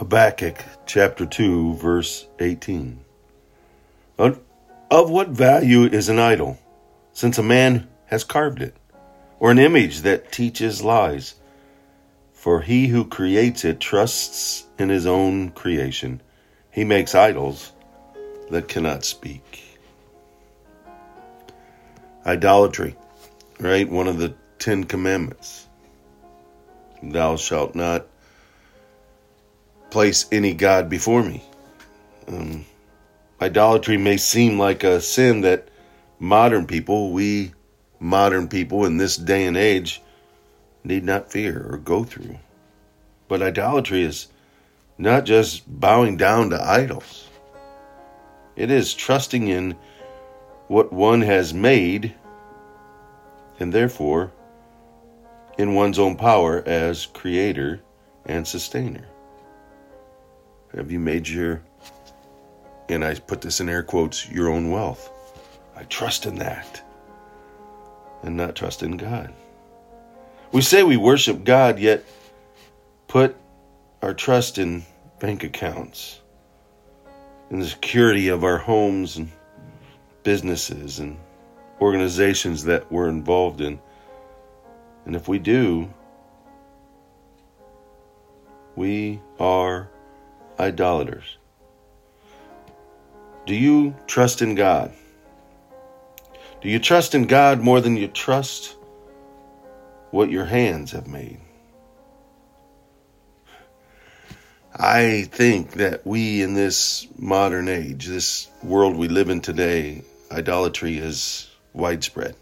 Habakkuk chapter 2, verse 18. Of what value is an idol, since a man has carved it, or an image that teaches lies? For he who creates it trusts in his own creation. He makes idols that cannot speak. Idolatry, right? One of the Ten Commandments. Thou shalt not place any God before me. Um, idolatry may seem like a sin that modern people, we modern people in this day and age, need not fear or go through. But idolatry is not just bowing down to idols, it is trusting in what one has made and therefore in one's own power as creator and sustainer. Have you made your, and I put this in air quotes, your own wealth? I trust in that and not trust in God. We say we worship God, yet put our trust in bank accounts, in the security of our homes and businesses and organizations that we're involved in. And if we do, we are idolaters. Do you trust in God? Do you trust in God more than you trust what your hands have made? I think that we in this modern age, this world we live in today, idolatry is widespread.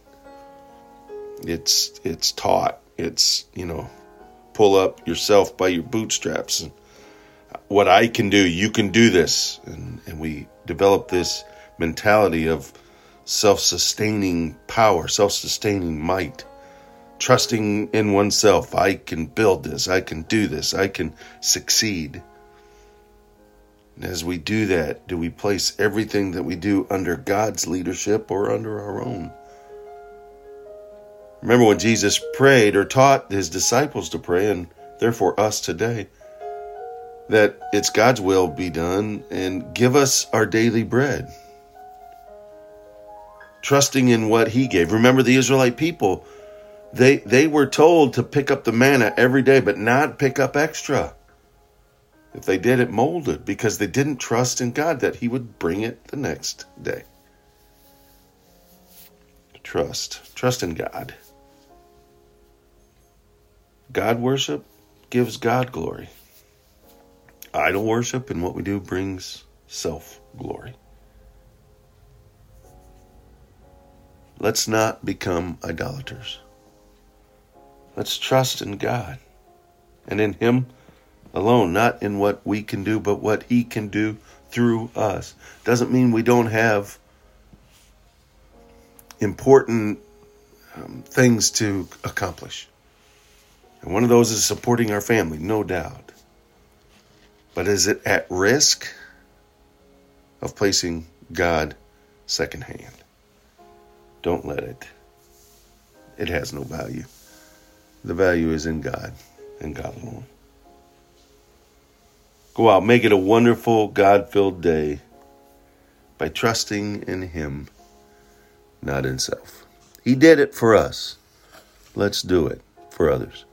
It's it's taught. It's, you know, pull up yourself by your bootstraps and what I can do, you can do this. And, and we develop this mentality of self sustaining power, self sustaining might, trusting in oneself. I can build this, I can do this, I can succeed. And as we do that, do we place everything that we do under God's leadership or under our own? Remember when Jesus prayed or taught his disciples to pray, and therefore us today, that it's God's will be done and give us our daily bread. Trusting in what he gave. Remember the Israelite people, they they were told to pick up the manna every day, but not pick up extra. If they did, it molded because they didn't trust in God that he would bring it the next day. Trust. Trust in God. God worship gives God glory idol worship and what we do brings self glory. Let's not become idolaters. Let's trust in God and in Him alone, not in what we can do, but what He can do through us. Doesn't mean we don't have important um, things to accomplish. And one of those is supporting our family, no doubt. But is it at risk of placing God secondhand? Don't let it. It has no value. The value is in God and God alone. Go out, make it a wonderful, God filled day by trusting in Him, not in self. He did it for us. Let's do it for others.